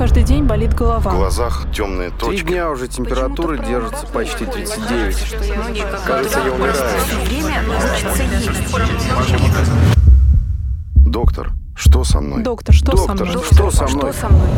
каждый день болит голова. В глазах темные Три точки. дня уже температура держится почти 39. Кажется, я умираю. время есть. Доктор, что со мной? Доктор, что со Доктор, что со мной? Что со мной?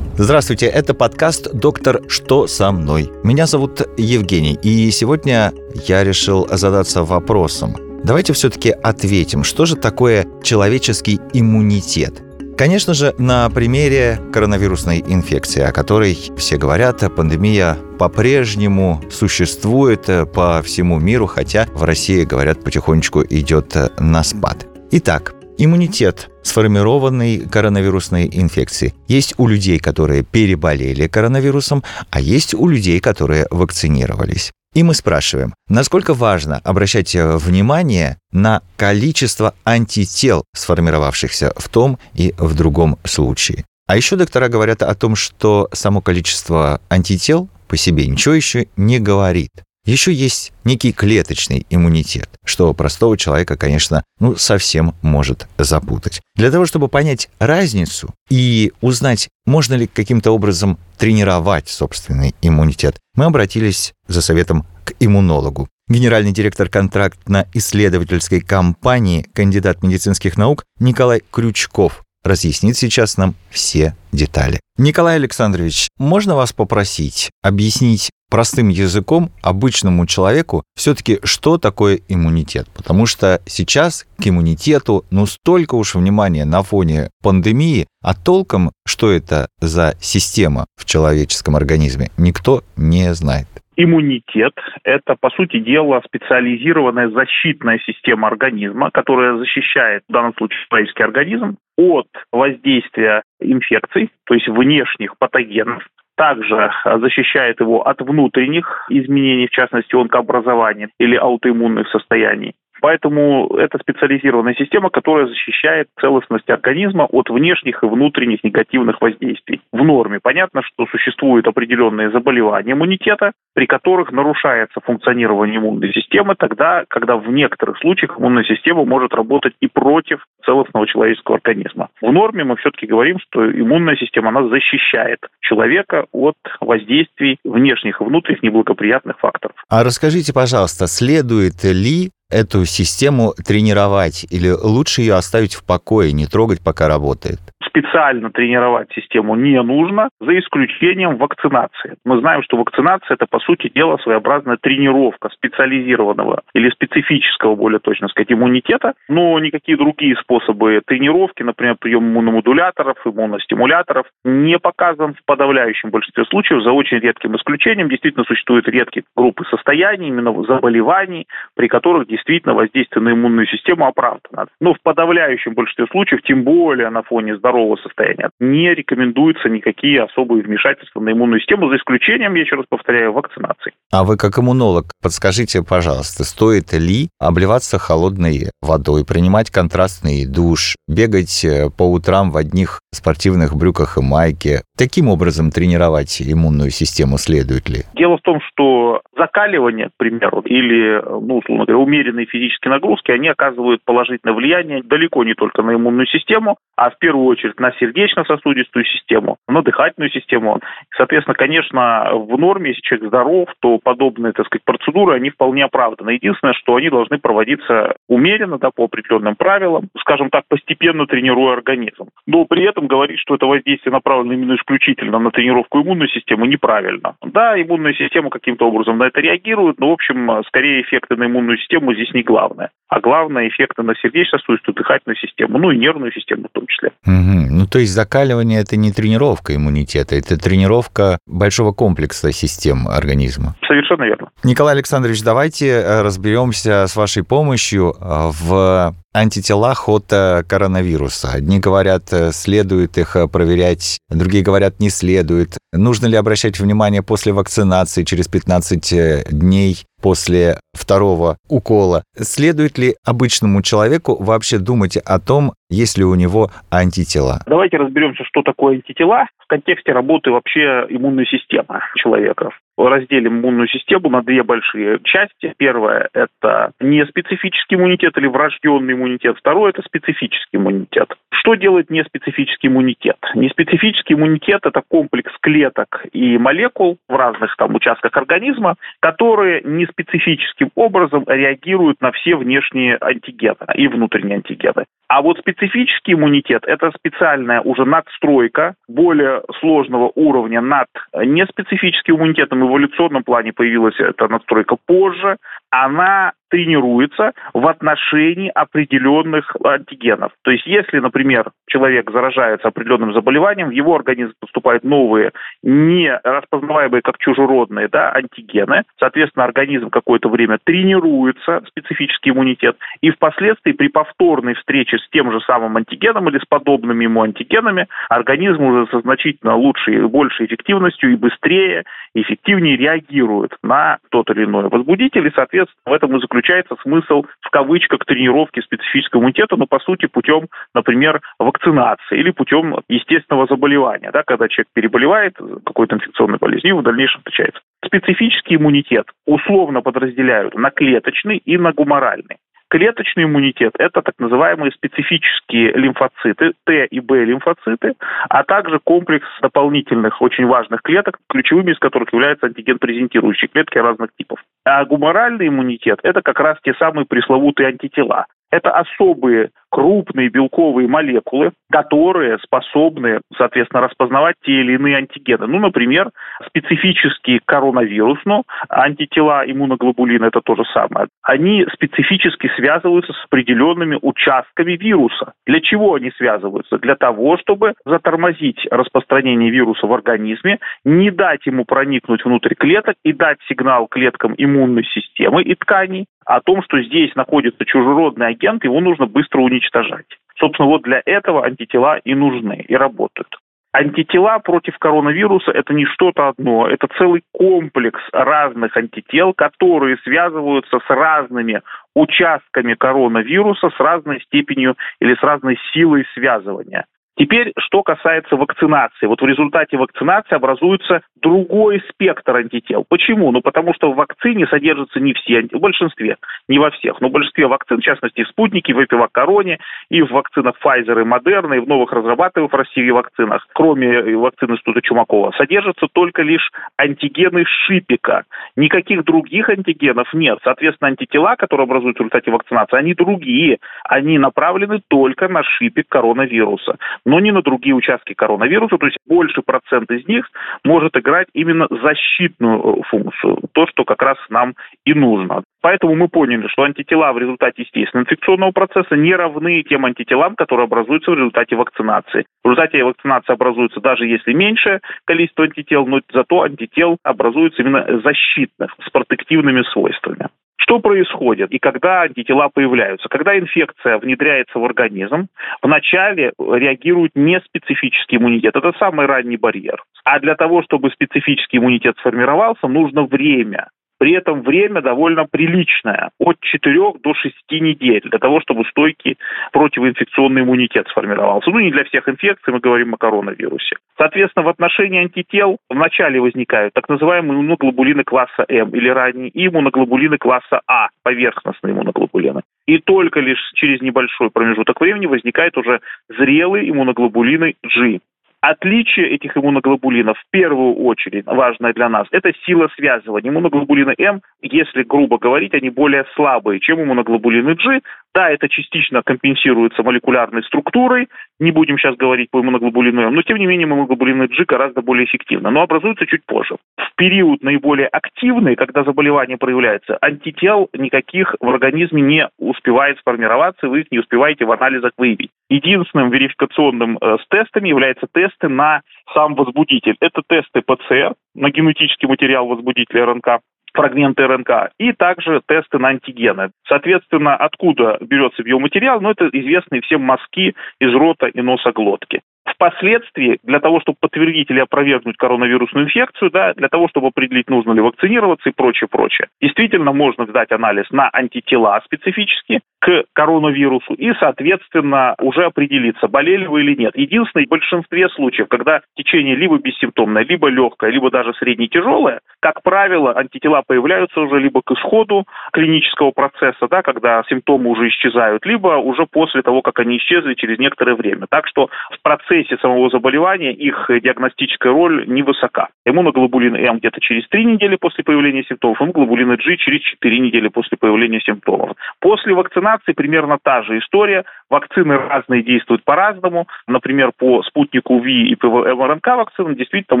Здравствуйте, это подкаст «Доктор, что со мной?». Меня зовут Евгений, и сегодня я решил задаться вопросом. Давайте все-таки ответим, что же такое человеческий иммунитет? Конечно же, на примере коронавирусной инфекции, о которой все говорят, пандемия по-прежнему существует по всему миру, хотя в России, говорят, потихонечку идет на спад. Итак, Иммунитет, сформированный коронавирусной инфекцией, есть у людей, которые переболели коронавирусом, а есть у людей, которые вакцинировались. И мы спрашиваем, насколько важно обращать внимание на количество антител, сформировавшихся в том и в другом случае. А еще доктора говорят о том, что само количество антител по себе ничего еще не говорит. Еще есть некий клеточный иммунитет, что простого человека, конечно, ну, совсем может запутать. Для того, чтобы понять разницу и узнать, можно ли каким-то образом тренировать собственный иммунитет, мы обратились за советом к иммунологу. Генеральный директор контрактно-исследовательской компании, кандидат медицинских наук Николай Крючков разъяснит сейчас нам все детали. Николай Александрович, можно вас попросить объяснить простым языком обычному человеку все-таки, что такое иммунитет. Потому что сейчас к иммунитету, ну, столько уж внимания на фоне пандемии, а толком, что это за система в человеческом организме, никто не знает. Иммунитет – это, по сути дела, специализированная защитная система организма, которая защищает, в данном случае, человеческий организм от воздействия инфекций, то есть внешних патогенов, также защищает его от внутренних изменений, в частности, онкообразования или аутоиммунных состояний. Поэтому это специализированная система, которая защищает целостность организма от внешних и внутренних негативных воздействий. В норме понятно, что существуют определенные заболевания иммунитета, при которых нарушается функционирование иммунной системы тогда, когда в некоторых случаях иммунная система может работать и против целостного человеческого организма. В норме мы все-таки говорим, что иммунная система, она защищает человека от воздействий внешних и внутренних неблагоприятных факторов. А расскажите, пожалуйста, следует ли эту систему тренировать или лучше ее оставить в покое, не трогать, пока работает? Специально тренировать систему не нужно, за исключением вакцинации. Мы знаем, что вакцинация – это, по сути дела, своеобразная тренировка специализированного или специфического, более точно сказать, иммунитета, но никакие другие способы тренировки, например, прием иммуномодуляторов, иммуностимуляторов, не показан в подавляющем большинстве случаев, за очень редким исключением. Действительно, существуют редкие группы состояний, именно заболеваний, при которых действительно воздействие на иммунную систему оправдано. Но в подавляющем большинстве случаев, тем более на фоне здорового состояния, не рекомендуются никакие особые вмешательства на иммунную систему, за исключением, я еще раз повторяю, вакцинации. А вы как иммунолог, подскажите, пожалуйста, стоит ли обливаться холодной водой, принимать контрастный душ, бегать э, по утрам в одних спортивных брюках и майке? Таким образом тренировать иммунную систему следует ли? Дело в том, что закаливание, к примеру, или, ну, условно говоря, умеренные физические нагрузки, они оказывают положительное влияние далеко не только на иммунную систему, а в первую очередь на сердечно-сосудистую систему, на дыхательную систему. Соответственно, конечно, в норме, если человек здоров, то подобные, так сказать, процедуры, они вполне оправданы. Единственное, что они должны проводиться умеренно, да, по определенным правилам, скажем так, постепенно тренируя организм. Но при этом говорить, что это воздействие направлено именно исключительно на тренировку иммунной системы, неправильно. Да, иммунная система каким-то образом на это реагирует, но, в общем, скорее эффекты на иммунную систему здесь не главное. А главное эффекты на сердечно-сосудистую дыхательную систему, ну и нервную систему в том числе. Угу. Ну, то есть закаливание – это не тренировка иммунитета, это тренировка большого комплекса систем организма. Совершенно верно. Николай Александрович, давайте разберемся с вашей помощью в антителах от коронавируса. Одни говорят, следует их проверять, другие говорят, не следует. Нужно ли обращать внимание после вакцинации через 15 дней после второго укола. Следует ли обычному человеку вообще думать о том, есть ли у него антитела? Давайте разберемся, что такое антитела в контексте работы вообще иммунной системы человека. Разделим иммунную систему на две большие части. Первое – это неспецифический иммунитет или врожденный иммунитет. Второе – это специфический иммунитет. Что делает неспецифический иммунитет? Неспецифический иммунитет – это комплекс клеток и молекул в разных там участках организма, которые неспецифическим образом реагируют на все внешние антигены и внутренние антигены. А вот специфический иммунитет – это специальная уже надстройка более сложного уровня над неспецифическим иммунитетом. В эволюционном плане появилась эта надстройка позже. Она тренируется в отношении определенных антигенов. То есть, если, например, человек заражается определенным заболеванием, в его организм поступают новые, не распознаваемые как чужеродные да, антигены, соответственно, организм какое-то время тренируется, специфический иммунитет, и впоследствии при повторной встрече с тем же самым антигеном или с подобными ему антигенами организм уже со значительно лучшей, большей эффективностью и быстрее, эффективнее реагирует на тот или иной возбудитель, и, соответственно, в этом и заключается смысл в кавычках тренировки специфического иммунитета, но по сути путем, например, вакцинации или путем естественного заболевания, да, когда человек переболевает какой-то инфекционной болезнью в дальнейшем встречается. Специфический иммунитет условно подразделяют на клеточный и на гуморальный. Клеточный иммунитет – это так называемые специфические лимфоциты, Т и Б лимфоциты, а также комплекс дополнительных очень важных клеток, ключевыми из которых являются антиген-презентирующие клетки разных типов. А гуморальный иммунитет – это как раз те самые пресловутые антитела. Это особые крупные белковые молекулы, которые способны, соответственно, распознавать те или иные антигены. Ну, например, специфические коронавирус, но антитела иммуноглобулина – это то же самое. Они специфически связываются с определенными участками вируса. Для чего они связываются? Для того, чтобы затормозить распространение вируса в организме, не дать ему проникнуть внутрь клеток и дать сигнал клеткам иммунной системы и тканей о том, что здесь находится чужеродный агент, его нужно быстро уничтожать. Собственно, вот для этого антитела и нужны, и работают. Антитела против коронавируса – это не что-то одно, это целый комплекс разных антител, которые связываются с разными участками коронавируса, с разной степенью или с разной силой связывания. Теперь, что касается вакцинации. Вот в результате вакцинации образуется другой спектр антител. Почему? Ну, потому что в вакцине содержатся не все, в большинстве, не во всех, но в большинстве вакцин, в частности, в спутнике, в эпивакороне, и в вакцинах Pfizer и Moderna, и в новых разрабатываемых в России вакцинах, кроме вакцины Института Чумакова, содержатся только лишь антигены шипика. Никаких других антигенов нет. Соответственно, антитела, которые образуются в результате вакцинации, они другие. Они направлены только на шипик коронавируса но не на другие участки коронавируса. То есть больше процент из них может играть именно защитную э, функцию, то, что как раз нам и нужно. Поэтому мы поняли, что антитела в результате естественного инфекционного процесса не равны тем антителам, которые образуются в результате вакцинации. В результате вакцинации образуется даже если меньшее количество антител, но зато антител образуется именно защитных, с протективными свойствами. Что происходит и когда антитела появляются? Когда инфекция внедряется в организм, вначале реагирует неспецифический иммунитет. Это самый ранний барьер. А для того, чтобы специфический иммунитет сформировался, нужно время. При этом время довольно приличное, от 4 до 6 недель, для того, чтобы стойкий противоинфекционный иммунитет сформировался. Ну, не для всех инфекций, мы говорим о коронавирусе. Соответственно, в отношении антител вначале возникают так называемые иммуноглобулины класса М или ранние, иммуноглобулины класса А, поверхностные иммуноглобулины. И только лишь через небольшой промежуток времени возникают уже зрелые иммуноглобулины G. Отличие этих иммуноглобулинов в первую очередь важное для нас – это сила связывания. Иммуноглобулины М, если грубо говорить, они более слабые, чем иммуноглобулины G. Да, это частично компенсируется молекулярной структурой, не будем сейчас говорить по иммуноглобулину М, но тем не менее иммуноглобулины G гораздо более эффективны, но образуются чуть позже. В период наиболее активный, когда заболевание проявляется, антител никаких в организме не успевает сформироваться, вы их не успеваете в анализах выявить. Единственным верификационным э, с тестами является тесты на сам возбудитель. Это тесты ПЦР на генетический материал возбудителя РНК, фрагменты РНК, и также тесты на антигены. Соответственно, откуда берется биоматериал? Ну, это известные всем мазки из рота и носа глотки. Впоследствии, для того, чтобы подтвердить или опровергнуть коронавирусную инфекцию, да, для того, чтобы определить, нужно ли вакцинироваться и прочее, прочее, действительно можно сдать анализ на антитела специфически к коронавирусу и, соответственно, уже определиться, болели вы или нет. Единственное, в большинстве случаев, когда течение либо бессимптомное, либо легкое, либо даже средне-тяжелое, как правило, антитела появляются уже либо к исходу клинического процесса, да, когда симптомы уже исчезают, либо уже после того, как они исчезли через некоторое время. Так что в процессе самого заболевания их диагностическая роль невысока. Иммуноглобулин М где-то через 3 недели после появления симптомов, иммуноглобулин G через 4 недели после появления симптомов. После вакцинации примерно та же история. Вакцины разные действуют по-разному. Например, по спутнику ВИ и по МРНК вакцинам действительно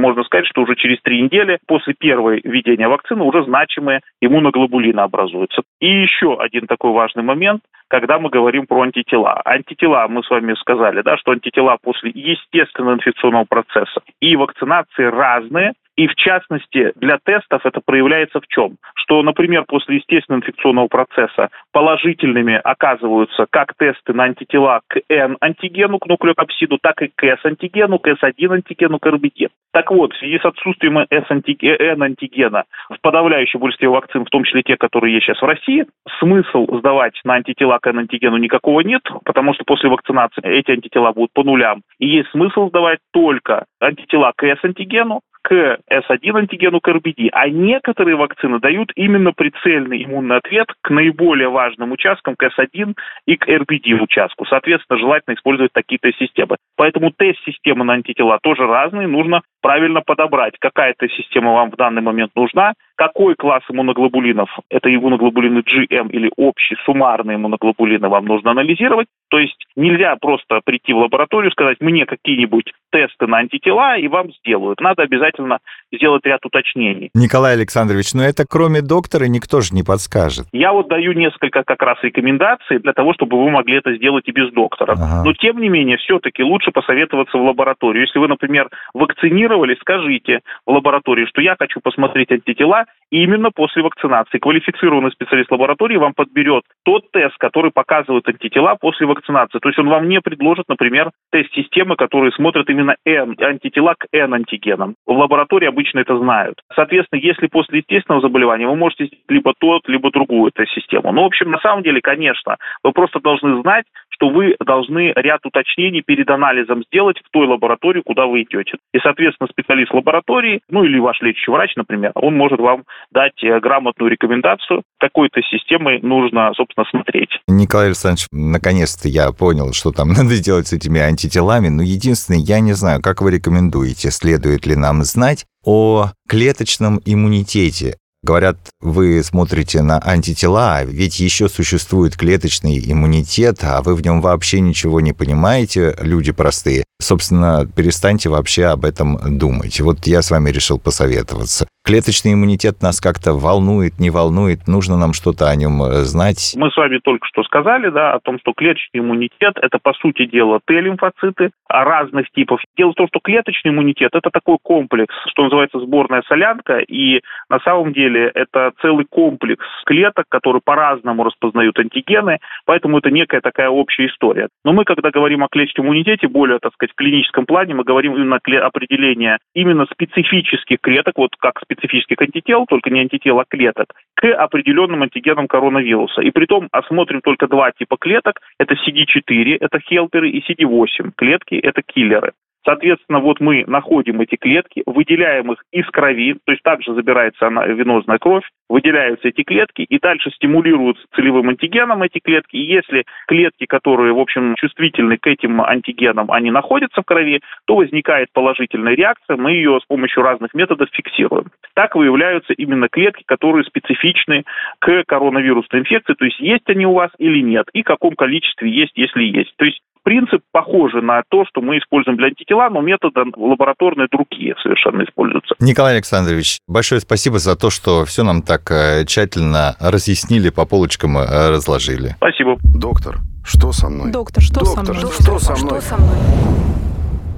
можно сказать, что уже через 3 недели после первой введения вакцины уже значимые иммуноглобулины образуются. И еще один такой важный момент когда мы говорим про антитела. Антитела, мы с вами сказали, да, что антитела после естественного инфекционного процесса и вакцинации разные, и в частности для тестов это проявляется в чем? Что, например, после естественного инфекционного процесса положительными оказываются как тесты на антитела к N-антигену, к нуклеокапсиду, так и к S-антигену, к S1-антигену, к RBD. Так вот, в связи с отсутствием N-антигена в подавляющей большинстве вакцин, в том числе те, которые есть сейчас в России, смысл сдавать на антитела к N-антигену никакого нет, потому что после вакцинации эти антитела будут по нулям. И есть смысл сдавать только антитела к S-антигену, к S1 антигену к RBD, а некоторые вакцины дают именно прицельный иммунный ответ к наиболее важным участкам, к S1 и к RBD участку. Соответственно, желательно использовать такие-то системы. Поэтому тест-системы на антитела тоже разные, нужно правильно подобрать, какая то система вам в данный момент нужна, какой класс иммуноглобулинов, это иммуноглобулины GM или общие суммарные иммуноглобулины вам нужно анализировать. То есть нельзя просто прийти в лабораторию, сказать, мне какие-нибудь тесты на антитела и вам сделают. Надо обязательно сделать ряд уточнений. Николай Александрович, но это кроме доктора никто же не подскажет. Я вот даю несколько как раз рекомендаций для того, чтобы вы могли это сделать и без доктора. Ага. Но тем не менее, все-таки лучше посоветоваться в лабораторию. Если вы, например, вакцинировали, скажите в лаборатории, что я хочу посмотреть антитела именно после вакцинации. Квалифицированный специалист лаборатории вам подберет тот тест, который показывает антитела после вакцинации. То есть он вам не предложит, например, тест системы, которые смотрят именно N, антитела к N-антигенам. В лаборатории обычно это знают. Соответственно, если после естественного заболевания, вы можете либо тот, либо другую тест-систему. Ну, в общем, на самом деле, конечно, вы просто должны знать, что вы должны ряд уточнений перед анализом сделать в той лаборатории, куда вы идете. И, соответственно, специалист лаборатории, ну или ваш лечащий врач, например, он может вам дать э, грамотную рекомендацию, какой-то системой нужно, собственно, смотреть. Николай Александрович, наконец-то я понял, что там надо сделать с этими антителами, но единственное, я не знаю, как вы рекомендуете, следует ли нам знать о клеточном иммунитете. Говорят, вы смотрите на антитела, ведь еще существует клеточный иммунитет, а вы в нем вообще ничего не понимаете, люди простые. Собственно, перестаньте вообще об этом думать. Вот я с вами решил посоветоваться. Клеточный иммунитет нас как-то волнует, не волнует, нужно нам что-то о нем э, знать. Мы с вами только что сказали, да, о том, что клеточный иммунитет – это, по сути дела, Т-лимфоциты разных типов. Дело в том, что клеточный иммунитет – это такой комплекс, что называется сборная солянка, и на самом деле это целый комплекс клеток, которые по-разному распознают антигены, поэтому это некая такая общая история. Но мы, когда говорим о клеточном иммунитете, более, так сказать, в клиническом плане, мы говорим именно определение именно специфических клеток, вот как специфических антител, только не антител, а клеток, к определенным антигенам коронавируса. И при том осмотрим только два типа клеток. Это CD4, это хелперы, и CD8 клетки, это киллеры. Соответственно, вот мы находим эти клетки, выделяем их из крови, то есть также забирается она, венозная кровь, выделяются эти клетки и дальше стимулируются целевым антигеном эти клетки. И если клетки, которые, в общем, чувствительны к этим антигенам, они находятся в крови, то возникает положительная реакция, мы ее с помощью разных методов фиксируем. Так выявляются именно клетки, которые специфичны к коронавирусной инфекции, то есть есть они у вас или нет, и в каком количестве есть, если есть. То есть принцип похожий на то, что мы используем для антитела, но методы лабораторные другие совершенно используются. Николай Александрович, большое спасибо за то, что все нам так э, тщательно разъяснили, по полочкам э, разложили. Спасибо. Доктор, что со мной? Доктор, что Доктор, со мной? что со мной? Что со мной?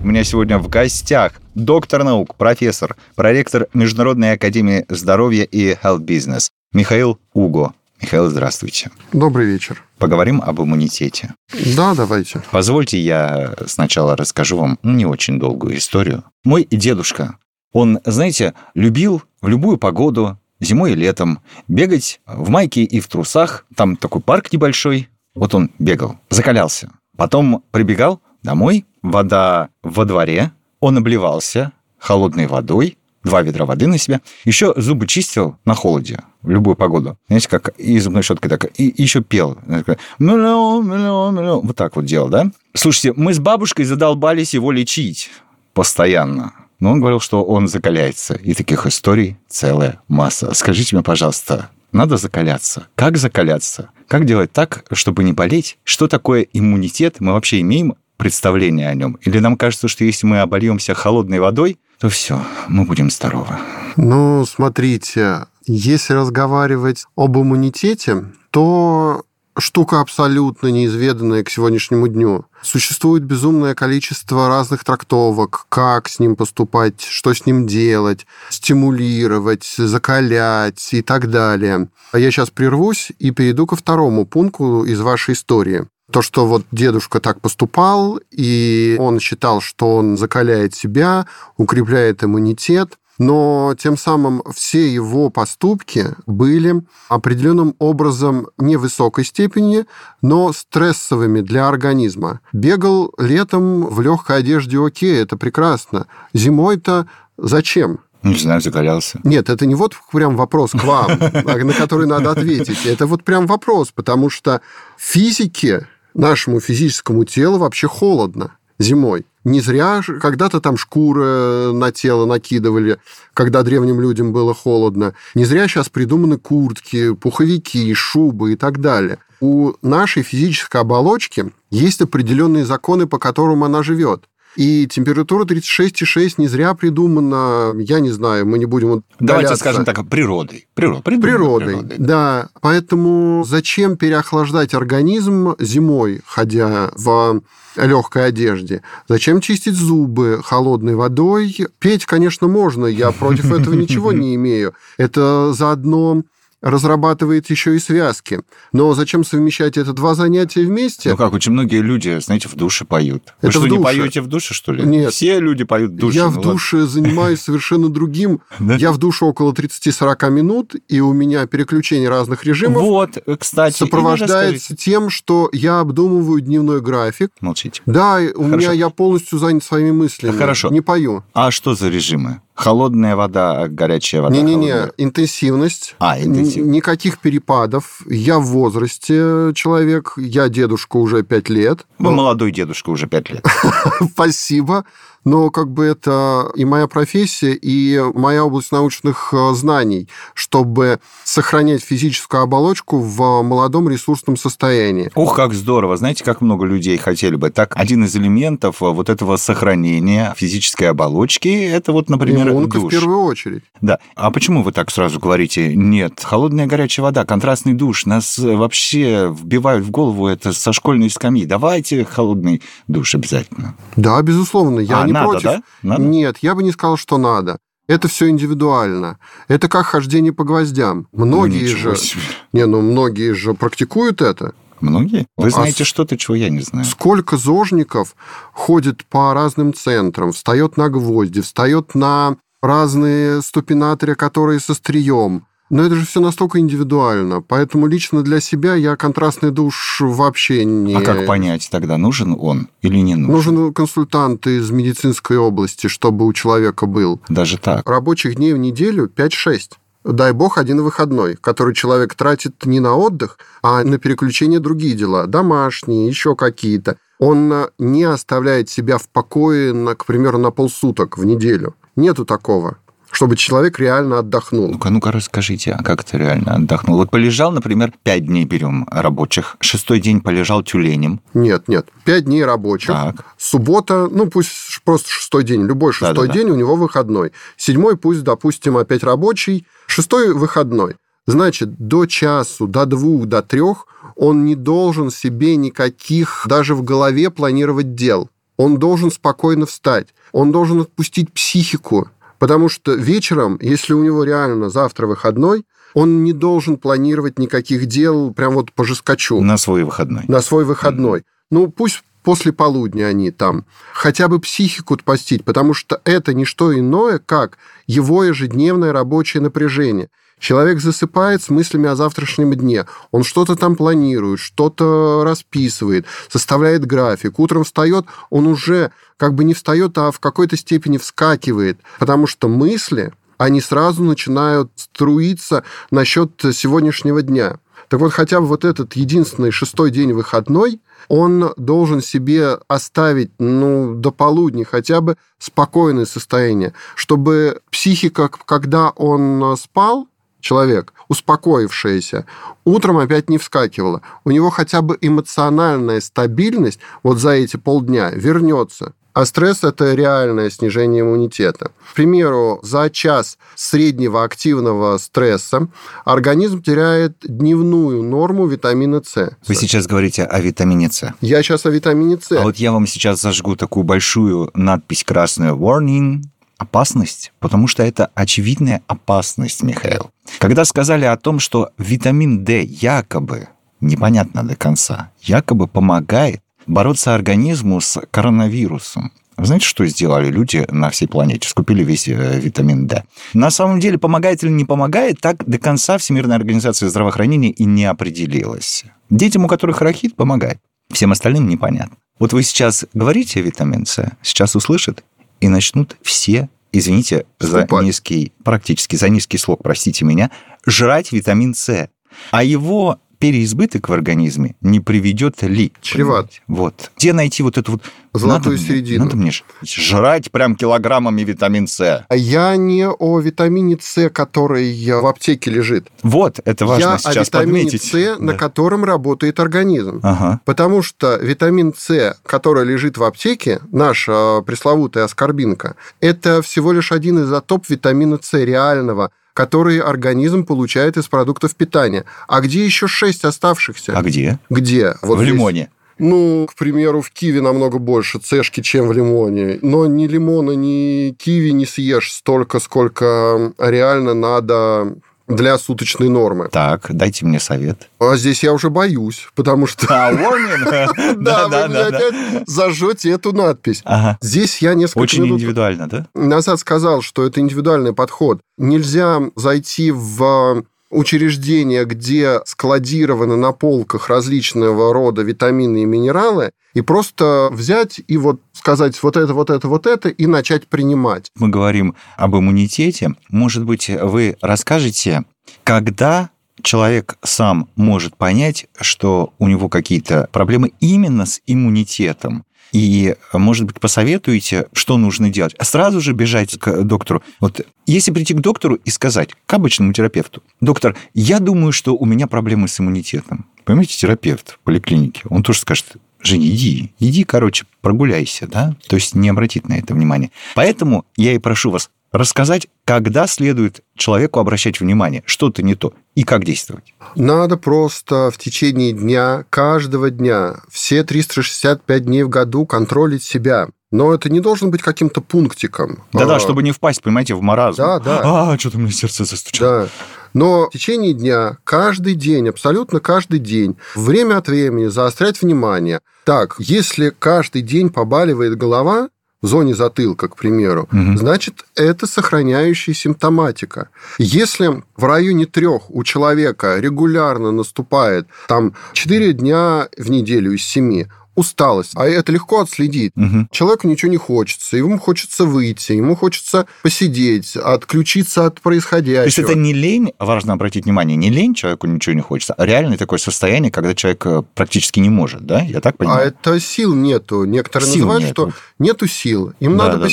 У меня сегодня в гостях доктор наук, профессор, проректор Международной академии здоровья и Health Business Михаил Уго. Михаил, здравствуйте. Добрый вечер. Поговорим об иммунитете. Да, давайте. Позвольте я сначала расскажу вам не очень долгую историю. Мой дедушка, он, знаете, любил в любую погоду, зимой и летом, бегать в майке и в трусах. Там такой парк небольшой. Вот он бегал, закалялся. Потом прибегал домой, вода во дворе, он обливался холодной водой, два ведра воды на себя. Еще зубы чистил на холоде в любую погоду. Знаете, как и зубной щеткой так. И еще пел. Вот так вот делал, да? Слушайте, мы с бабушкой задолбались его лечить постоянно. Но он говорил, что он закаляется. И таких историй целая масса. Скажите мне, пожалуйста, надо закаляться. Как закаляться? Как делать так, чтобы не болеть? Что такое иммунитет? Мы вообще имеем представление о нем? Или нам кажется, что если мы обольемся холодной водой, то все, мы будем здоровы. Ну, смотрите, если разговаривать об иммунитете, то штука абсолютно неизведанная к сегодняшнему дню. Существует безумное количество разных трактовок, как с ним поступать, что с ним делать, стимулировать, закалять и так далее. А я сейчас прервусь и перейду ко второму пункту из вашей истории. То, что вот дедушка так поступал, и он считал, что он закаляет себя, укрепляет иммунитет, но тем самым все его поступки были определенным образом невысокой степени, но стрессовыми для организма. Бегал летом в легкой одежде, окей, это прекрасно. Зимой-то зачем? Не знаю, закалялся. Нет, это не вот прям вопрос к вам, на который надо ответить. Это вот прям вопрос, потому что физике нашему физическому телу вообще холодно зимой. Не зря когда-то там шкуры на тело накидывали, когда древним людям было холодно. Не зря сейчас придуманы куртки, пуховики, шубы и так далее. У нашей физической оболочки есть определенные законы, по которым она живет. И температура 36,6 не зря придумана, я не знаю, мы не будем Давайте скажем так, природой. Природ, природой, природой, да. Поэтому зачем переохлаждать организм зимой, ходя в легкой одежде. Зачем чистить зубы холодной водой? Петь, конечно, можно, я против этого ничего не имею. Это заодно разрабатывает еще и связки. Но зачем совмещать это два занятия вместе? Ну как, очень многие люди, знаете, в душе поют. Вы это что, не поете в душе, что ли? Нет. Все люди поют в душе. Я ну, в душе ладно. занимаюсь совершенно другим. Я в душе около 30-40 минут, и у меня переключение разных режимов вот, кстати, сопровождается тем, что я обдумываю дневной график. Молчите. Да, у меня я полностью занят своими мыслями. Хорошо. Не пою. А что за режимы? Холодная вода, горячая вода. Не-не-не, интенсивность. А, интенсивность. Никаких перепадов. Я в возрасте человек, я дедушка уже пять лет. Вы ну, молодой дедушка уже пять лет. Спасибо но как бы это и моя профессия, и моя область научных э, знаний, чтобы сохранять физическую оболочку в молодом ресурсном состоянии. Ух, как здорово! Знаете, как много людей хотели бы. Так, один из элементов э, вот этого сохранения физической оболочки, это вот, например, Иммунка душ. в первую очередь. Да. А почему вы так сразу говорите, нет, холодная горячая вода, контрастный душ, нас вообще вбивают в голову это со школьной скамьи. Давайте холодный душ обязательно. Да, безусловно. Я а, не надо, против. Да? Надо? Нет, я бы не сказал, что надо. Это все индивидуально. Это как хождение по гвоздям. Многие ну, же... Себе. Не, ну многие же практикуют это. Многие? Вы а знаете а что-то, чего я не знаю. Сколько зожников ходит по разным центрам, встает на гвозди, встает на разные ступинаторы, которые со стрием, но это же все настолько индивидуально, поэтому лично для себя я контрастный душ вообще не... А как понять тогда, нужен он или не нужен? Нужен консультант из медицинской области, чтобы у человека был. Даже так? Рабочих дней в неделю 5-6 дай бог, один выходной, который человек тратит не на отдых, а на переключение другие дела, домашние, еще какие-то. Он не оставляет себя в покое, на, к примеру, на полсуток в неделю. Нету такого чтобы человек реально отдохнул. Ну-ка, ну-ка, расскажите, а как это реально отдохнул? Вот полежал, например, пять дней берем рабочих, шестой день полежал тюленем. Нет, нет, пять дней рабочих. Так. Суббота, ну пусть просто шестой день, любой шестой Да-да-да. день у него выходной. Седьмой пусть, допустим, опять рабочий, шестой выходной. Значит, до часу, до двух, до трех он не должен себе никаких даже в голове планировать дел. Он должен спокойно встать. Он должен отпустить психику. Потому что вечером, если у него реально завтра выходной, он не должен планировать никаких дел прям вот по жескочу. На свой выходной. На свой выходной. Ну, пусть после полудня они там, хотя бы психику постить, потому что это не что иное, как его ежедневное рабочее напряжение. Человек засыпает с мыслями о завтрашнем дне. Он что-то там планирует, что-то расписывает, составляет график. Утром встает, он уже как бы не встает, а в какой-то степени вскакивает, потому что мысли, они сразу начинают струиться насчет сегодняшнего дня. Так вот, хотя бы вот этот единственный шестой день выходной, он должен себе оставить, ну, до полудня хотя бы спокойное состояние, чтобы психика, когда он спал, человек, успокоившаяся, утром опять не вскакивала. У него хотя бы эмоциональная стабильность вот за эти полдня вернется. А стресс – это реальное снижение иммунитета. К примеру, за час среднего активного стресса организм теряет дневную норму витамина С. Вы сейчас говорите о витамине С. Я сейчас о витамине С. А вот я вам сейчас зажгу такую большую надпись красную «Warning», опасность, потому что это очевидная опасность, Михаил. Когда сказали о том, что витамин D якобы, непонятно до конца, якобы помогает бороться организму с коронавирусом. Знаете, что сделали люди на всей планете? Скупили весь э, витамин D. На самом деле, помогает или не помогает, так до конца Всемирная организация здравоохранения и не определилась. Детям, у которых рахит, помогает. Всем остальным непонятно. Вот вы сейчас говорите витамин С, сейчас услышат и начнут все, извините Скупать. за низкий, практически за низкий слог, простите меня, жрать витамин С. А его переизбыток в организме не приведет ли? Чреват. Вот. Где найти вот эту вот... Золотую надо мне- середину. Надо мне жрать прям килограммами витамин С. А Я не о витамине С, который в аптеке лежит. Вот, это важно Я о сейчас витамине подметить. С, на Да. котором работает организм. Ага. Потому что витамин С, который лежит в аптеке, наша пресловутая аскорбинка, это всего лишь один изотоп витамина С реального, который организм получает из продуктов питания. А где еще шесть оставшихся? А где? Где? Вот в здесь. лимоне. Ну, к примеру, в киви намного больше цешки, чем в лимоне. Но ни лимона, ни киви не съешь столько, сколько реально надо для суточной нормы. Так, дайте мне совет. А здесь я уже боюсь, потому что... А, warning? Да, вы мне опять зажжете эту надпись. Здесь я несколько Очень индивидуально, да? назад сказал, что это индивидуальный подход. Нельзя зайти в учреждение, где складированы на полках различного рода витамины и минералы, и просто взять и вот сказать вот это, вот это, вот это, и начать принимать. Мы говорим об иммунитете. Может быть, вы расскажете, когда человек сам может понять, что у него какие-то проблемы именно с иммунитетом. И, может быть, посоветуете, что нужно делать? А Сразу же бежать к доктору. Вот если прийти к доктору и сказать, к обычному терапевту, доктор, я думаю, что у меня проблемы с иммунитетом. Понимаете, терапевт в поликлинике, он тоже скажет, Жень, иди, иди, короче, прогуляйся, да? То есть не обратить на это внимание. Поэтому я и прошу вас рассказать, когда следует человеку обращать внимание, что-то не то, и как действовать. Надо просто в течение дня, каждого дня, все 365 дней в году контролить себя. Но это не должен быть каким-то пунктиком. Да-да, А, чтобы не впасть, понимаете, в маразм. Да, да. А, что-то мне сердце застучало. Да. Но в течение дня, каждый день, абсолютно каждый день, время от времени заострять внимание. Так, если каждый день побаливает голова, в зоне затылка, к примеру, Мгм. значит, это сохраняющая симптоматика. Если в районе трех у человека регулярно наступает там 4 дня в неделю из 7 усталость, а это легко отследить. Мгм. Человеку ничего не хочется, ему хочется выйти, ему хочется посидеть, отключиться от То происходящего. есть это не лень, важно обратить внимание, не лень, человеку ничего не хочется, а реальное такое состояние, когда человек э, практически не может, да? Я так А понимаю? это сил нету. Некоторые Сил называют, нету. что нету сил. Им Да, надо да, да.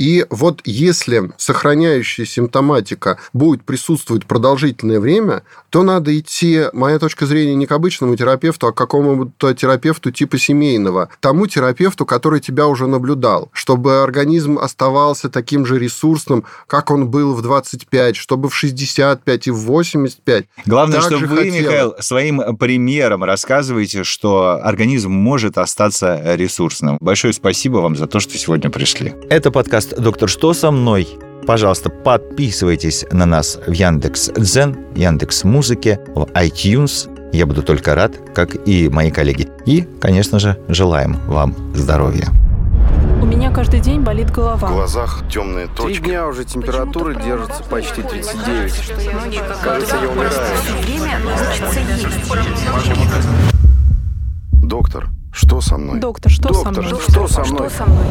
И вот если сохраняющая симптоматика будет присутствовать продолжительное время, то надо идти, моя точка зрения, не к обычному терапевту, а к какому-то терапевту типа семейного. Тому терапевту, который тебя уже наблюдал, чтобы организм оставался таким же ресурсным, как он был в 25, чтобы в 65 и в 85 Главное, так что же вы, хотел. Михаил, своим примером рассказываете, что организм может остаться ресурсным. Большое спасибо вам за то, что сегодня пришли. Это подкаст «Доктор, что со мной?» Пожалуйста, подписывайтесь на нас в Яндекс Дзен, Яндекс Музыке, в iTunes. Я буду только рад, как и мои коллеги. И, конечно же, желаем вам здоровья. У меня каждый день болит В голова. глазах темные Три точки. дня уже температура держится почти 39. Кажется, я умираю. Время, мучиться есть. Доктор, что со мной? Доктор, что со Доктор, мной? что со мной? Что со мной?